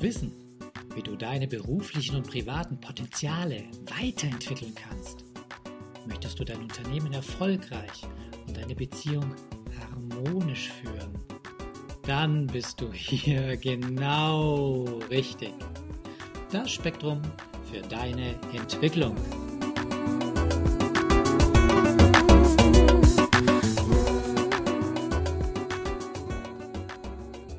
wissen, wie du deine beruflichen und privaten Potenziale weiterentwickeln kannst? Möchtest du dein Unternehmen erfolgreich und deine Beziehung harmonisch führen? Dann bist du hier genau richtig. Das Spektrum für deine Entwicklung.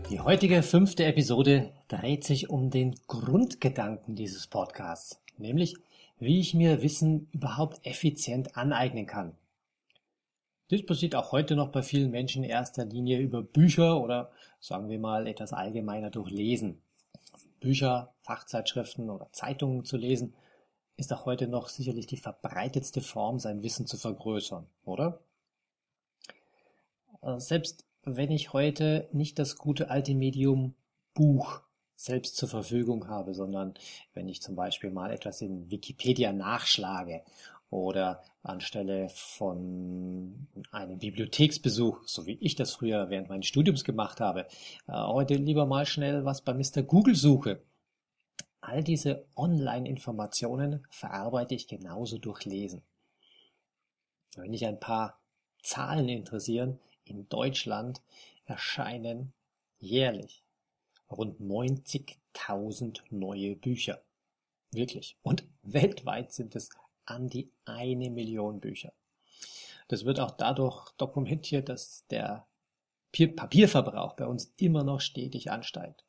Die heutige fünfte Episode dreht sich um den Grundgedanken dieses Podcasts, nämlich wie ich mir Wissen überhaupt effizient aneignen kann. Dies passiert auch heute noch bei vielen Menschen in erster Linie über Bücher oder sagen wir mal etwas allgemeiner durch Lesen. Bücher, Fachzeitschriften oder Zeitungen zu lesen, ist auch heute noch sicherlich die verbreitetste Form, sein Wissen zu vergrößern, oder? Äh, selbst wenn ich heute nicht das gute alte Medium Buch selbst zur Verfügung habe, sondern wenn ich zum Beispiel mal etwas in Wikipedia nachschlage oder anstelle von einem Bibliotheksbesuch, so wie ich das früher während meines Studiums gemacht habe, äh, heute lieber mal schnell was bei Mr. Google suche. All diese Online-Informationen verarbeite ich genauso durch Lesen. Wenn dich ein paar Zahlen interessieren, in Deutschland erscheinen jährlich rund 90.000 neue Bücher. Wirklich. Und weltweit sind es an die eine Million Bücher. Das wird auch dadurch dokumentiert, dass der Papierverbrauch bei uns immer noch stetig ansteigt.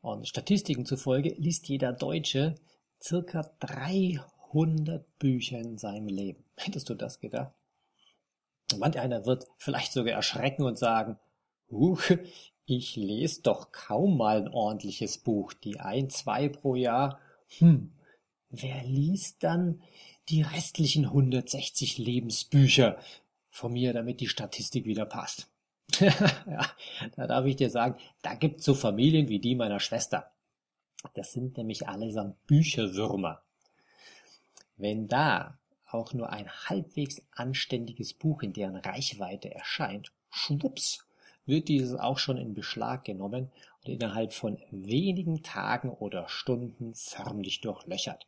Und Statistiken zufolge liest jeder Deutsche circa 300 Bücher in seinem Leben. Hättest du das gedacht? Manch einer wird vielleicht sogar erschrecken und sagen, uh, ich lese doch kaum mal ein ordentliches Buch, die ein, zwei pro Jahr. Hm, wer liest dann die restlichen 160 Lebensbücher von mir, damit die Statistik wieder passt? ja, da darf ich dir sagen, da gibt's so Familien wie die meiner Schwester. Das sind nämlich allesamt Bücherwürmer. Wenn da auch nur ein halbwegs anständiges Buch in deren Reichweite erscheint, schwupps, wird dieses auch schon in Beschlag genommen und innerhalb von wenigen Tagen oder Stunden förmlich durchlöchert.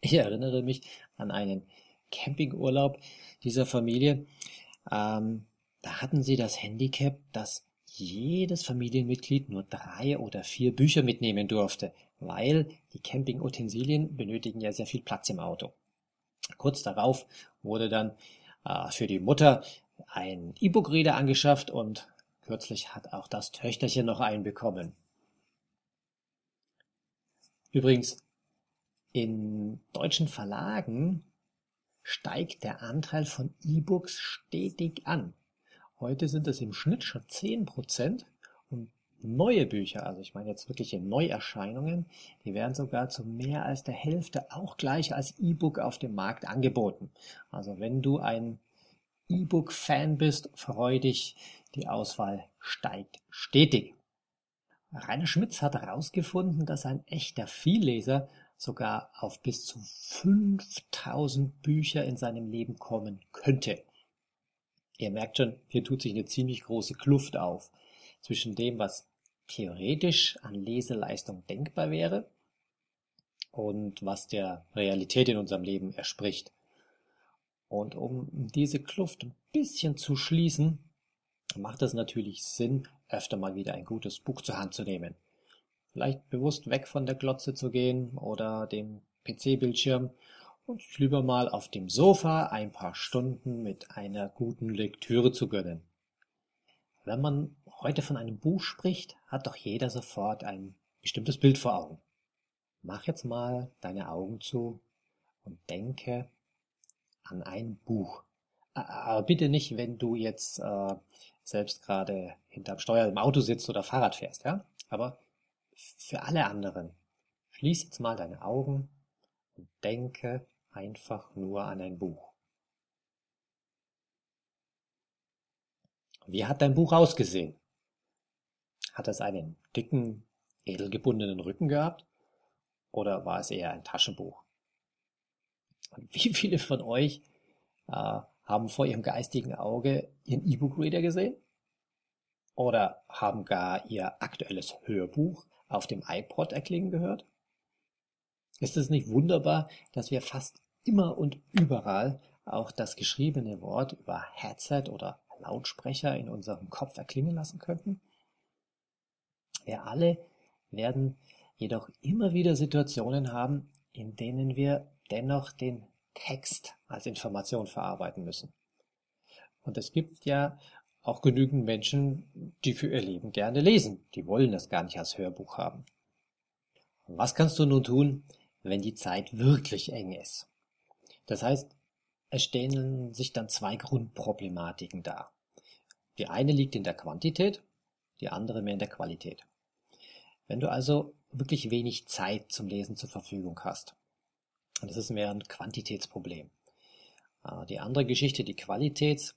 Ich erinnere mich an einen Campingurlaub dieser Familie. Ähm, da hatten sie das Handicap, dass jedes Familienmitglied nur drei oder vier Bücher mitnehmen durfte, weil die Campingutensilien benötigen ja sehr viel Platz im Auto. Kurz darauf wurde dann äh, für die Mutter ein E-Book-Reader angeschafft und kürzlich hat auch das Töchterchen noch einen bekommen. Übrigens, in deutschen Verlagen steigt der Anteil von E-Books stetig an. Heute sind es im Schnitt schon 10% und neue Bücher, also ich meine jetzt wirkliche Neuerscheinungen, die werden sogar zu mehr als der Hälfte auch gleich als E-Book auf dem Markt angeboten. Also wenn du ein E-Book-Fan bist, freu dich, die Auswahl steigt stetig. Rainer Schmitz hat herausgefunden, dass ein echter Vielleser sogar auf bis zu 5000 Bücher in seinem Leben kommen könnte. Ihr merkt schon, hier tut sich eine ziemlich große Kluft auf zwischen dem, was theoretisch an Leseleistung denkbar wäre und was der Realität in unserem Leben entspricht. Und um diese Kluft ein bisschen zu schließen, macht es natürlich Sinn, öfter mal wieder ein gutes Buch zur Hand zu nehmen. Vielleicht bewusst weg von der Glotze zu gehen oder dem PC-Bildschirm und lieber mal auf dem Sofa ein paar Stunden mit einer guten Lektüre zu gönnen. Wenn man heute von einem Buch spricht, hat doch jeder sofort ein bestimmtes Bild vor Augen. Mach jetzt mal deine Augen zu und denke an ein Buch. Aber bitte nicht, wenn du jetzt äh, selbst gerade hinterm Steuer im Auto sitzt oder Fahrrad fährst, ja? Aber für alle anderen, schließ jetzt mal deine Augen und denke einfach nur an ein Buch. Wie hat dein Buch ausgesehen? Hat es einen dicken, edelgebundenen Rücken gehabt? Oder war es eher ein Taschenbuch? Wie viele von euch äh, haben vor ihrem geistigen Auge ihren E-Book-Reader gesehen? oder haben gar ihr aktuelles Hörbuch auf dem iPod erklingen gehört? Ist es nicht wunderbar, dass wir fast immer und überall auch das geschriebene Wort über Headset oder Lautsprecher in unserem Kopf erklingen lassen könnten? Wir alle werden jedoch immer wieder Situationen haben, in denen wir dennoch den Text als Information verarbeiten müssen. Und es gibt ja auch genügend Menschen, die für ihr Leben gerne lesen. Die wollen das gar nicht als Hörbuch haben. Was kannst du nun tun, wenn die Zeit wirklich eng ist? Das heißt, es stellen sich dann zwei Grundproblematiken dar. Die eine liegt in der Quantität, die andere mehr in der Qualität. Wenn du also wirklich wenig Zeit zum Lesen zur Verfügung hast, das ist mehr ein Quantitätsproblem. Äh, die andere Geschichte, die Qualitätssache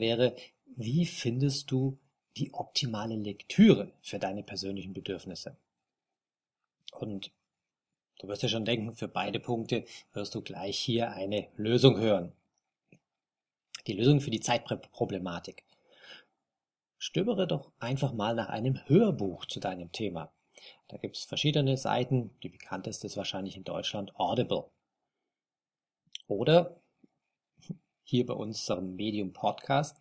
wäre, wie findest du die optimale Lektüre für deine persönlichen Bedürfnisse? Und du wirst ja schon denken, für beide Punkte wirst du gleich hier eine Lösung hören. Die Lösung für die Zeitproblematik. Stöbere doch einfach mal nach einem Hörbuch zu deinem Thema. Da gibt es verschiedene Seiten. Die bekannteste ist wahrscheinlich in Deutschland Audible. Oder hier bei unserem Medium Podcast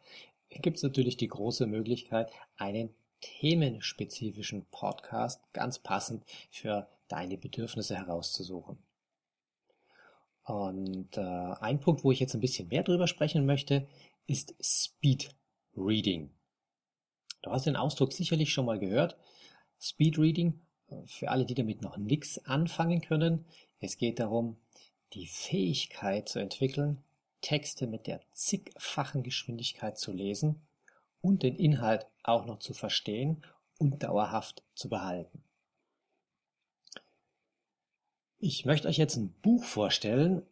gibt es natürlich die große Möglichkeit, einen themenspezifischen Podcast ganz passend für deine Bedürfnisse herauszusuchen. Und äh, ein Punkt, wo ich jetzt ein bisschen mehr drüber sprechen möchte, ist Speed Reading. Du hast den Ausdruck sicherlich schon mal gehört. Speedreading, für alle, die damit noch nichts anfangen können. Es geht darum, die Fähigkeit zu entwickeln, Texte mit der zigfachen Geschwindigkeit zu lesen und den Inhalt auch noch zu verstehen und dauerhaft zu behalten. Ich möchte euch jetzt ein Buch vorstellen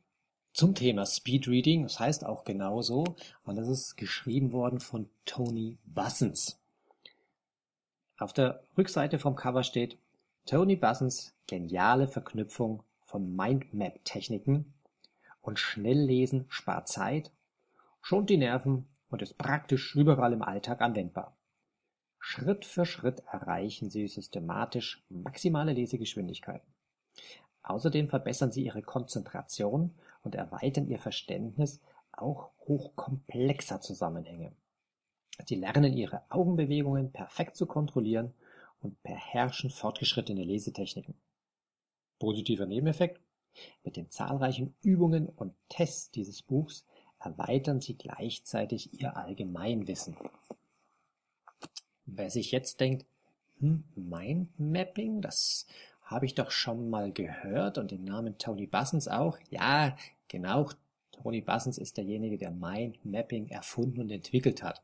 zum Thema Speedreading, das heißt auch genauso, und das ist geschrieben worden von Tony Bussens. Auf der Rückseite vom Cover steht Tony Bussens geniale Verknüpfung von Mindmap-Techniken und Schnelllesen spart Zeit, schont die Nerven und ist praktisch überall im Alltag anwendbar. Schritt für Schritt erreichen Sie systematisch maximale Lesegeschwindigkeiten. Außerdem verbessern Sie Ihre Konzentration und erweitern Ihr Verständnis auch hochkomplexer Zusammenhänge. Sie lernen ihre Augenbewegungen perfekt zu kontrollieren und beherrschen fortgeschrittene Lesetechniken. Positiver Nebeneffekt: Mit den zahlreichen Übungen und Tests dieses Buchs erweitern Sie gleichzeitig Ihr Allgemeinwissen. Wer sich jetzt denkt, hm, Mindmapping, das habe ich doch schon mal gehört und den Namen Tony Bussens auch. Ja, genau, Tony Bussens ist derjenige, der Mindmapping erfunden und entwickelt hat.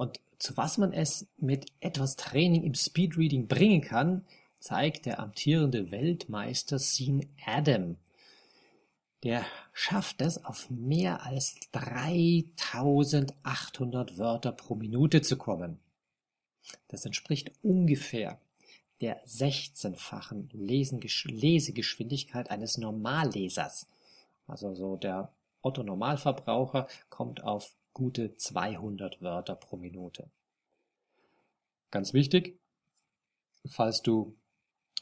Und zu was man es mit etwas Training im Speedreading bringen kann, zeigt der amtierende Weltmeister Sean Adam. Der schafft es, auf mehr als 3800 Wörter pro Minute zu kommen. Das entspricht ungefähr der 16-fachen Lesegeschwindigkeit eines Normallesers. Also so der Otto Normalverbraucher kommt auf gute 200 Wörter pro Minute. Ganz wichtig, falls du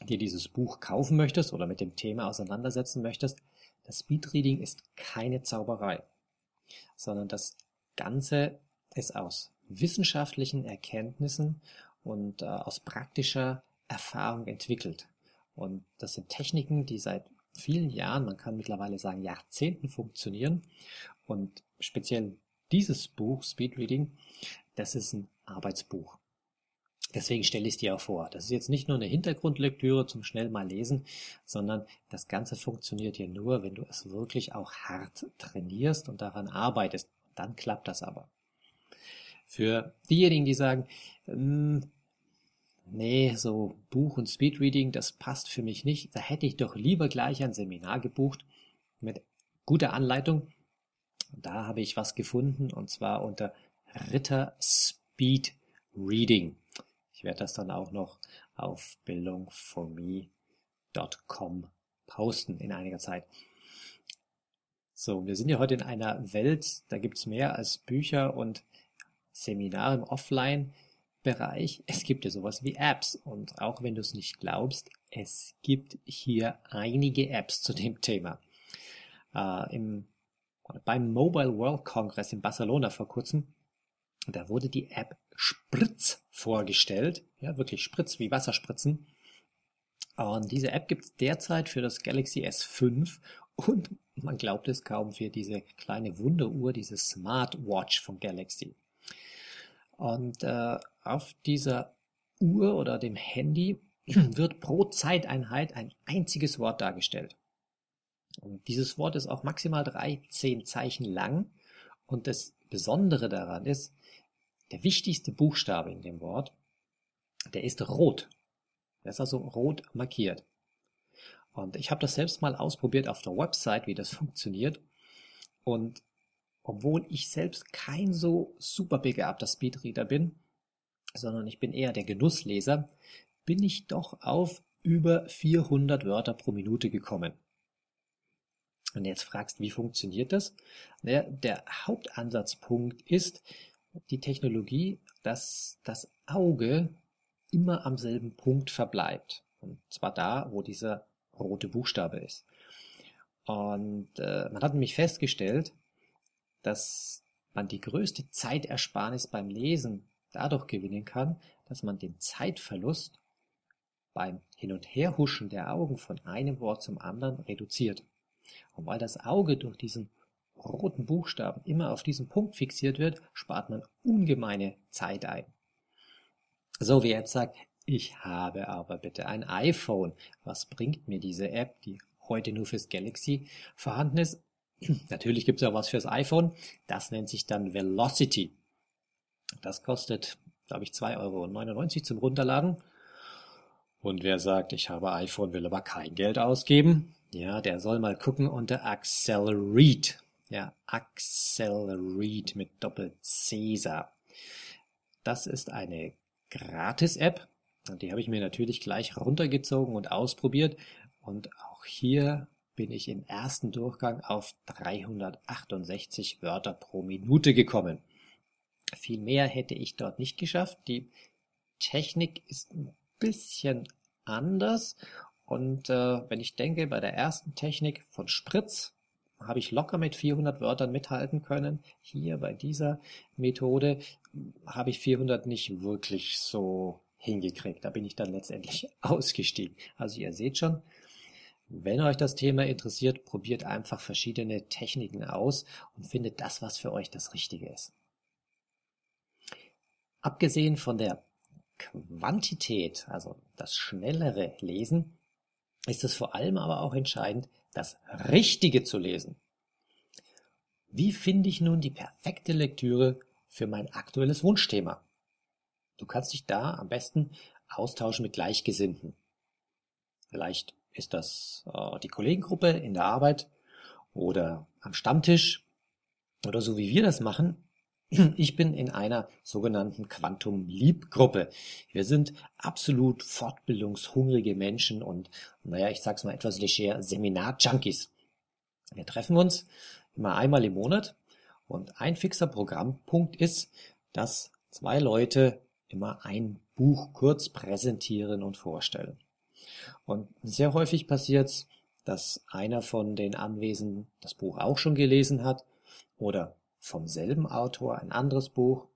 dir dieses Buch kaufen möchtest oder mit dem Thema auseinandersetzen möchtest, das Speedreading ist keine Zauberei, sondern das Ganze ist aus wissenschaftlichen Erkenntnissen und äh, aus praktischer Erfahrung entwickelt. Und das sind Techniken, die seit vielen Jahren, man kann mittlerweile sagen Jahrzehnten funktionieren. Und speziell dieses Buch, Speedreading, das ist ein Arbeitsbuch. Deswegen stelle ich es dir auch vor. Das ist jetzt nicht nur eine Hintergrundlektüre zum schnell mal lesen, sondern das Ganze funktioniert hier nur, wenn du es wirklich auch hart trainierst und daran arbeitest. Dann klappt das aber. Für diejenigen, die sagen, hm, nee, so Buch und Speedreading, das passt für mich nicht, da hätte ich doch lieber gleich ein Seminar gebucht mit guter Anleitung, da habe ich was gefunden und zwar unter Ritter Speed Reading. Ich werde das dann auch noch auf bildungforme.com posten in einiger Zeit. So, wir sind ja heute in einer Welt, da gibt es mehr als Bücher und Seminare im Offline-Bereich. Es gibt ja sowas wie Apps. Und auch wenn du es nicht glaubst, es gibt hier einige Apps zu dem Thema. Äh, im, beim Mobile World Congress in Barcelona vor kurzem, da wurde die App Spritz vorgestellt. Ja, wirklich Spritz wie Wasserspritzen. Und diese App gibt es derzeit für das Galaxy S5 und man glaubt es kaum für diese kleine Wunderuhr, diese Smartwatch von Galaxy. Und äh, auf dieser Uhr oder dem Handy wird pro Zeiteinheit ein einziges Wort dargestellt. Und dieses Wort ist auch maximal 13 Zeichen lang. Und das Besondere daran ist, der wichtigste Buchstabe in dem Wort, der ist rot. Der ist also rot markiert. Und ich habe das selbst mal ausprobiert auf der Website, wie das funktioniert. Und obwohl ich selbst kein so super begabter Speedreader bin, sondern ich bin eher der Genussleser, bin ich doch auf über 400 Wörter pro Minute gekommen. Und jetzt fragst, wie funktioniert das? Naja, der Hauptansatzpunkt ist die Technologie, dass das Auge immer am selben Punkt verbleibt. Und zwar da, wo dieser rote Buchstabe ist. Und äh, man hat nämlich festgestellt, dass man die größte Zeitersparnis beim Lesen dadurch gewinnen kann, dass man den Zeitverlust beim Hin- und Herhuschen der Augen von einem Wort zum anderen reduziert. Und weil das Auge durch diesen roten Buchstaben immer auf diesen Punkt fixiert wird, spart man ungemeine Zeit ein. So wie jetzt sagt, ich habe aber bitte ein iPhone. Was bringt mir diese App, die heute nur fürs Galaxy vorhanden ist? Natürlich gibt es auch was fürs iPhone. Das nennt sich dann Velocity. Das kostet, glaube ich, 2,99 Euro zum Runterladen. Und wer sagt, ich habe iPhone, will aber kein Geld ausgeben, ja, der soll mal gucken unter Accelerate. Ja, Accelerate mit Doppel-Cäsar. Das ist eine Gratis-App. Die habe ich mir natürlich gleich runtergezogen und ausprobiert. Und auch hier bin ich im ersten Durchgang auf 368 Wörter pro Minute gekommen. Viel mehr hätte ich dort nicht geschafft. Die Technik ist ein bisschen anders. Und äh, wenn ich denke, bei der ersten Technik von Spritz habe ich locker mit 400 Wörtern mithalten können. Hier bei dieser Methode habe ich 400 nicht wirklich so hingekriegt. Da bin ich dann letztendlich ausgestiegen. Also ihr seht schon, wenn euch das Thema interessiert, probiert einfach verschiedene Techniken aus und findet das, was für euch das Richtige ist. Abgesehen von der Quantität, also das schnellere Lesen, ist es vor allem aber auch entscheidend, das Richtige zu lesen. Wie finde ich nun die perfekte Lektüre für mein aktuelles Wunschthema? Du kannst dich da am besten austauschen mit Gleichgesinnten. Vielleicht ist das äh, die Kollegengruppe in der Arbeit oder am Stammtisch oder so wie wir das machen. Ich bin in einer sogenannten Quantum Leap Gruppe. Wir sind absolut fortbildungshungrige Menschen und, naja, ich sag's mal etwas leger, Seminar-Junkies. Wir treffen uns immer einmal im Monat und ein fixer Programmpunkt ist, dass zwei Leute immer ein Buch kurz präsentieren und vorstellen. Und sehr häufig passiert es, dass einer von den Anwesenden das Buch auch schon gelesen hat oder vom selben Autor ein anderes Buch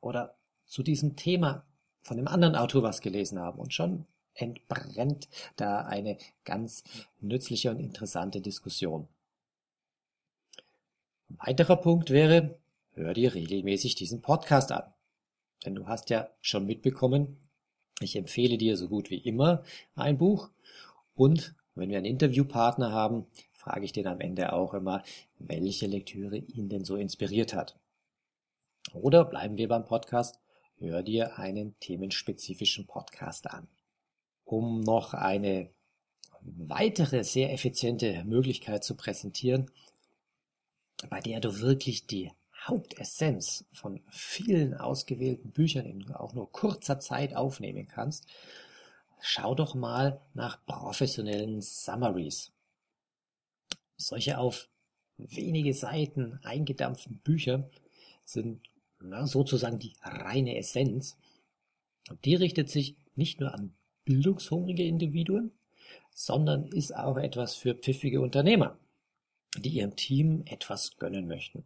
oder zu diesem Thema von dem anderen Autor was gelesen haben und schon entbrennt da eine ganz nützliche und interessante Diskussion. Ein weiterer Punkt wäre, hör dir regelmäßig diesen Podcast an. Denn du hast ja schon mitbekommen, ich empfehle dir so gut wie immer ein Buch und wenn wir einen Interviewpartner haben, frage ich den am Ende auch immer, welche Lektüre ihn denn so inspiriert hat. Oder bleiben wir beim Podcast, hör dir einen themenspezifischen Podcast an. Um noch eine weitere sehr effiziente Möglichkeit zu präsentieren, bei der du wirklich die Hauptessenz von vielen ausgewählten Büchern in auch nur kurzer Zeit aufnehmen kannst, schau doch mal nach professionellen Summaries. Solche auf wenige Seiten eingedampften Bücher sind na, sozusagen die reine Essenz. Und die richtet sich nicht nur an bildungshungrige Individuen, sondern ist auch etwas für pfiffige Unternehmer, die ihrem Team etwas gönnen möchten.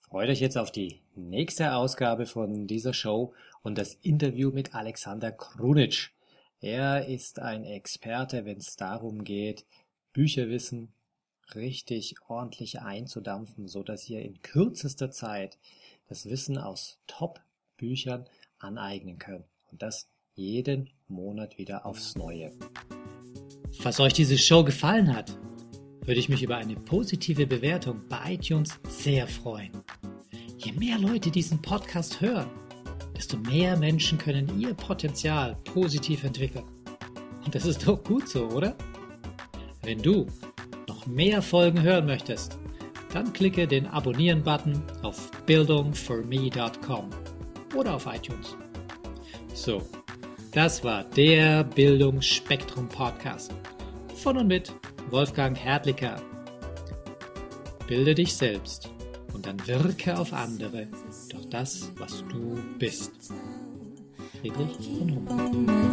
Freut euch jetzt auf die nächste Ausgabe von dieser Show und das Interview mit Alexander Krunic. Er ist ein Experte, wenn es darum geht, Bücherwissen richtig ordentlich einzudampfen, so dass ihr in kürzester Zeit das Wissen aus Top-Büchern aneignen könnt. Und das jeden Monat wieder aufs Neue. Falls euch diese Show gefallen hat, würde ich mich über eine positive Bewertung bei iTunes sehr freuen. Je mehr Leute diesen Podcast hören, desto mehr Menschen können ihr Potenzial positiv entwickeln. Und das ist doch gut so, oder? Wenn du noch mehr Folgen hören möchtest, dann klicke den Abonnieren-Button auf bildungforme.com oder auf iTunes. So, das war der Bildungsspektrum Podcast von und mit Wolfgang Hertlicker. Bilde dich selbst und dann wirke auf andere durch das, was du bist. Friedrich von Humboldt.